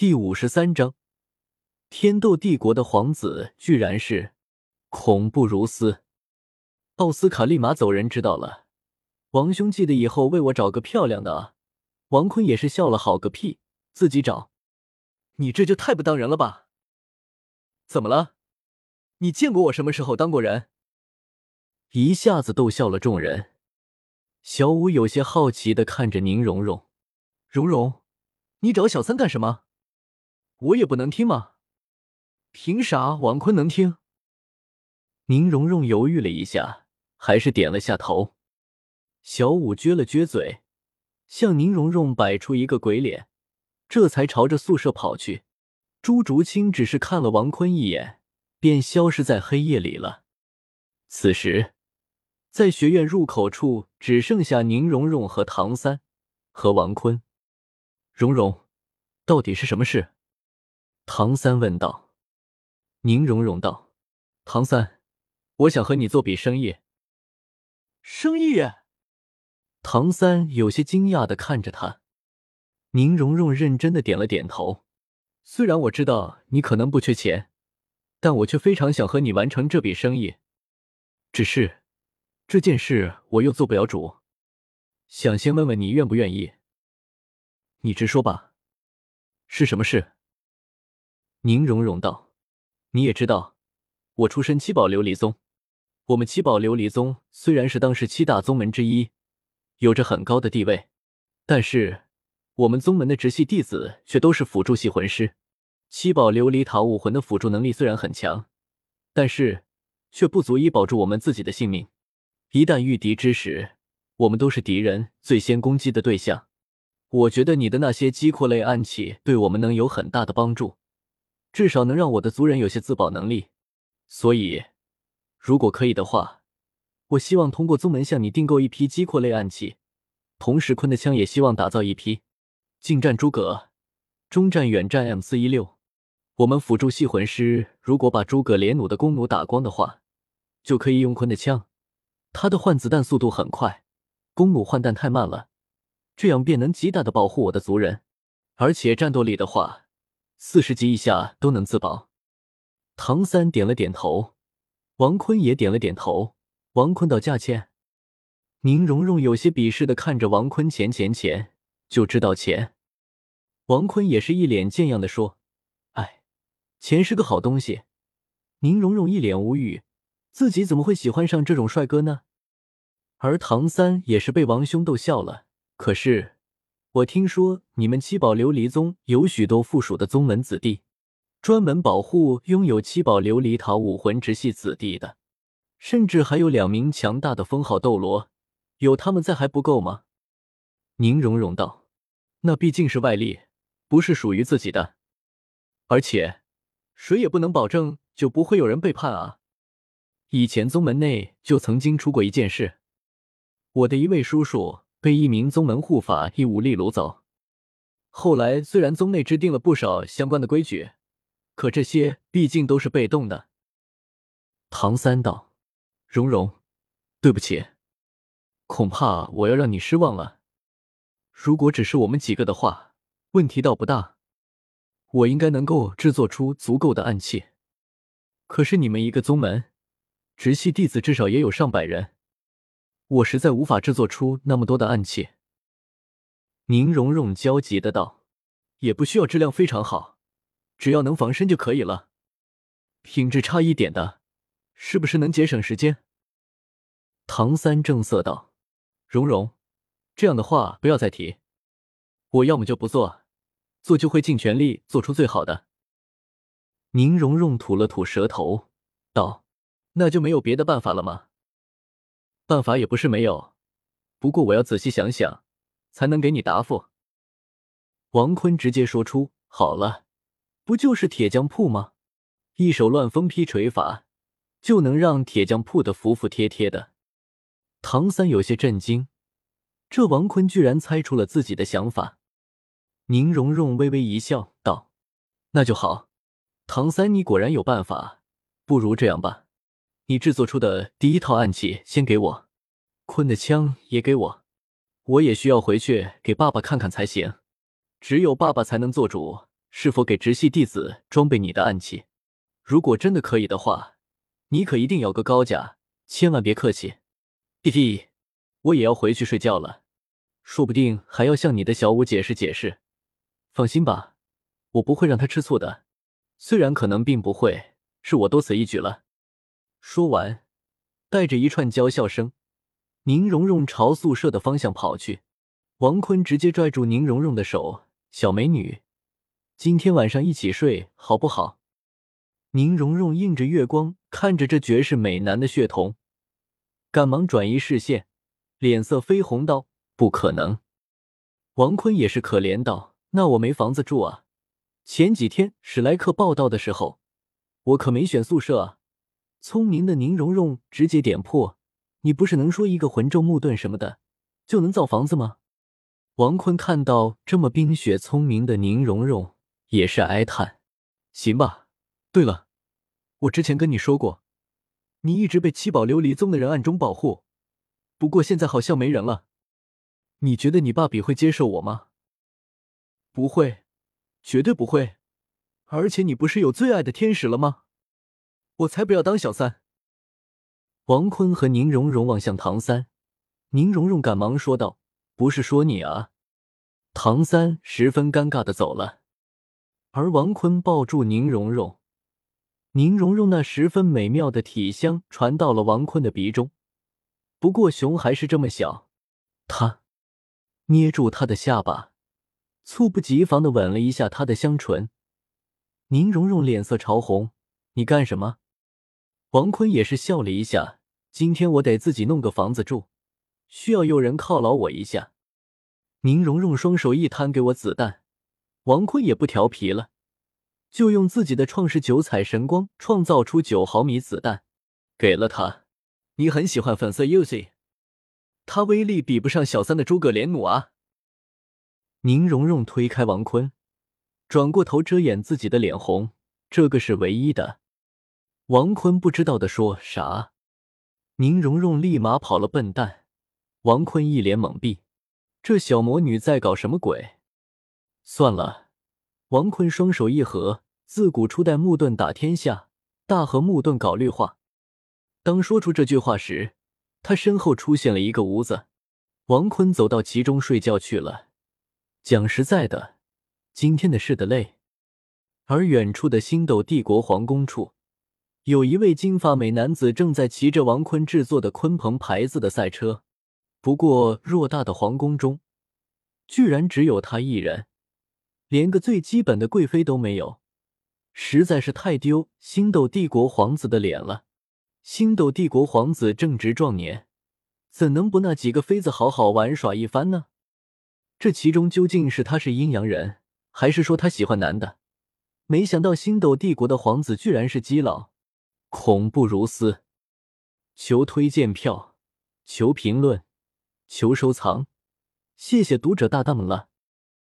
第五十三章，天斗帝国的皇子居然是恐怖如斯。奥斯卡立马走人，知道了。王兄记得以后为我找个漂亮的啊！王坤也是笑了，好个屁，自己找，你这就太不当人了吧？怎么了？你见过我什么时候当过人？一下子逗笑了众人。小五有些好奇的看着宁荣荣，荣荣，你找小三干什么？我也不能听吗？凭啥王坤能听？宁荣荣犹豫了一下，还是点了下头。小五撅了撅嘴，向宁荣荣摆出一个鬼脸，这才朝着宿舍跑去。朱竹清只是看了王坤一眼，便消失在黑夜里了。此时，在学院入口处只剩下宁荣荣和唐三和王坤。荣荣，到底是什么事？唐三问道。宁荣荣道：“唐三，我想和你做笔生意。”生意。唐三有些惊讶的看着他，宁荣荣认真的点了点头。虽然我知道你可能不缺钱，但我却非常想和你完成这笔生意。只是这件事我又做不了主，想先问问你愿不愿意。你直说吧，是什么事？宁荣荣道：“你也知道，我出身七宝琉璃宗。我们七宝琉璃宗虽然是当时七大宗门之一。”有着很高的地位，但是我们宗门的直系弟子却都是辅助系魂师。七宝琉璃塔武魂的辅助能力虽然很强，但是却不足以保住我们自己的性命。一旦遇敌之时，我们都是敌人最先攻击的对象。我觉得你的那些击扩类暗器对我们能有很大的帮助，至少能让我的族人有些自保能力。所以，如果可以的话。我希望通过宗门向你订购一批击扩类暗器，同时坤的枪也希望打造一批。近战诸葛，中战远战 M 四一六。我们辅助系魂师如果把诸葛连弩的弓弩打光的话，就可以用坤的枪。他的换子弹速度很快，弓弩换弹太慢了，这样便能极大的保护我的族人。而且战斗力的话，四十级以下都能自保。唐三点了点头，王坤也点了点头。王坤道：“价钱。”宁荣荣有些鄙视的看着王坤：“钱钱钱，就知道钱。”王坤也是一脸贱样的说：“哎，钱是个好东西。”宁荣荣一脸无语，自己怎么会喜欢上这种帅哥呢？而唐三也是被王兄逗笑了。可是，我听说你们七宝琉璃宗有许多附属的宗门子弟，专门保护拥有七宝琉璃塔武魂直系子弟的。甚至还有两名强大的封号斗罗，有他们在还不够吗？宁荣荣道：“那毕竟是外力，不是属于自己的，而且谁也不能保证就不会有人背叛啊。以前宗门内就曾经出过一件事，我的一位叔叔被一名宗门护法一武力掳走。后来虽然宗内制定了不少相关的规矩，可这些毕竟都是被动的。”唐三道。蓉蓉，对不起，恐怕我要让你失望了。如果只是我们几个的话，问题倒不大，我应该能够制作出足够的暗器。可是你们一个宗门，直系弟子至少也有上百人，我实在无法制作出那么多的暗器。宁荣荣焦急的道：“也不需要质量非常好，只要能防身就可以了。品质差一点的。”是不是能节省时间？唐三正色道：“蓉蓉，这样的话不要再提。我要么就不做，做就会尽全力做出最好的。”宁荣荣吐了吐舌头道：“那就没有别的办法了吗？”办法也不是没有，不过我要仔细想想，才能给你答复。王坤直接说出：“好了，不就是铁匠铺吗？一手乱风劈锤法。”就能让铁匠铺的服服帖帖的。唐三有些震惊，这王坤居然猜出了自己的想法。宁荣荣微微一笑，道：“那就好，唐三，你果然有办法。不如这样吧，你制作出的第一套暗器先给我，坤的枪也给我，我也需要回去给爸爸看看才行。只有爸爸才能做主，是否给直系弟子装备你的暗器。如果真的可以的话，你可一定要个高价，千万别客气。弟弟，我也要回去睡觉了，说不定还要向你的小五解释解释。放心吧，我不会让他吃醋的。虽然可能并不会，是我多此一举了。说完，带着一串娇笑声，宁荣荣朝宿舍的方向跑去。王坤直接拽住宁荣荣的手：“小美女，今天晚上一起睡好不好？”宁荣荣映着月光看着这绝世美男的血瞳，赶忙转移视线，脸色绯红道：“不可能！”王坤也是可怜道：“那我没房子住啊！前几天史莱克报道的时候，我可没选宿舍啊！”聪明的宁荣荣直接点破：“你不是能说一个魂咒木盾什么的就能造房子吗？”王坤看到这么冰雪聪明的宁荣荣，也是哀叹：“行吧。”对了，我之前跟你说过，你一直被七宝琉璃宗的人暗中保护，不过现在好像没人了。你觉得你爸比会接受我吗？不会，绝对不会。而且你不是有最爱的天使了吗？我才不要当小三。王坤和宁荣荣望向唐三，宁荣荣赶忙说道：“不是说你啊。”唐三十分尴尬的走了，而王坤抱住宁荣荣。宁荣荣那十分美妙的体香传到了王坤的鼻中，不过熊还是这么小。他捏住她的下巴，猝不及防的吻了一下她的香唇。宁荣荣脸色潮红：“你干什么？”王坤也是笑了一下：“今天我得自己弄个房子住，需要有人犒劳我一下。”宁荣荣双手一摊：“给我子弹！”王坤也不调皮了。就用自己的创世九彩神光创造出九毫米子弹，给了他。你很喜欢粉色 UZ，他威力比不上小三的诸葛连弩啊！宁荣荣推开王坤，转过头遮掩自己的脸红。这个是唯一的。王坤不知道的说啥，宁荣荣立马跑了。笨蛋！王坤一脸懵逼，这小魔女在搞什么鬼？算了。王坤双手一合，自古初代木盾打天下，大和木盾搞绿化。当说出这句话时，他身后出现了一个屋子，王坤走到其中睡觉去了。讲实在的，今天的事的累。而远处的星斗帝国皇宫处，有一位金发美男子正在骑着王坤制作的鲲鹏牌子的赛车。不过，偌大的皇宫中，居然只有他一人。连个最基本的贵妃都没有，实在是太丢星斗帝国皇子的脸了。星斗帝国皇子正值壮年，怎能不那几个妃子好好玩耍一番呢？这其中究竟是他是阴阳人，还是说他喜欢男的？没想到星斗帝国的皇子居然是基佬，恐怖如斯！求推荐票，求评论，求收藏，谢谢读者大大们了。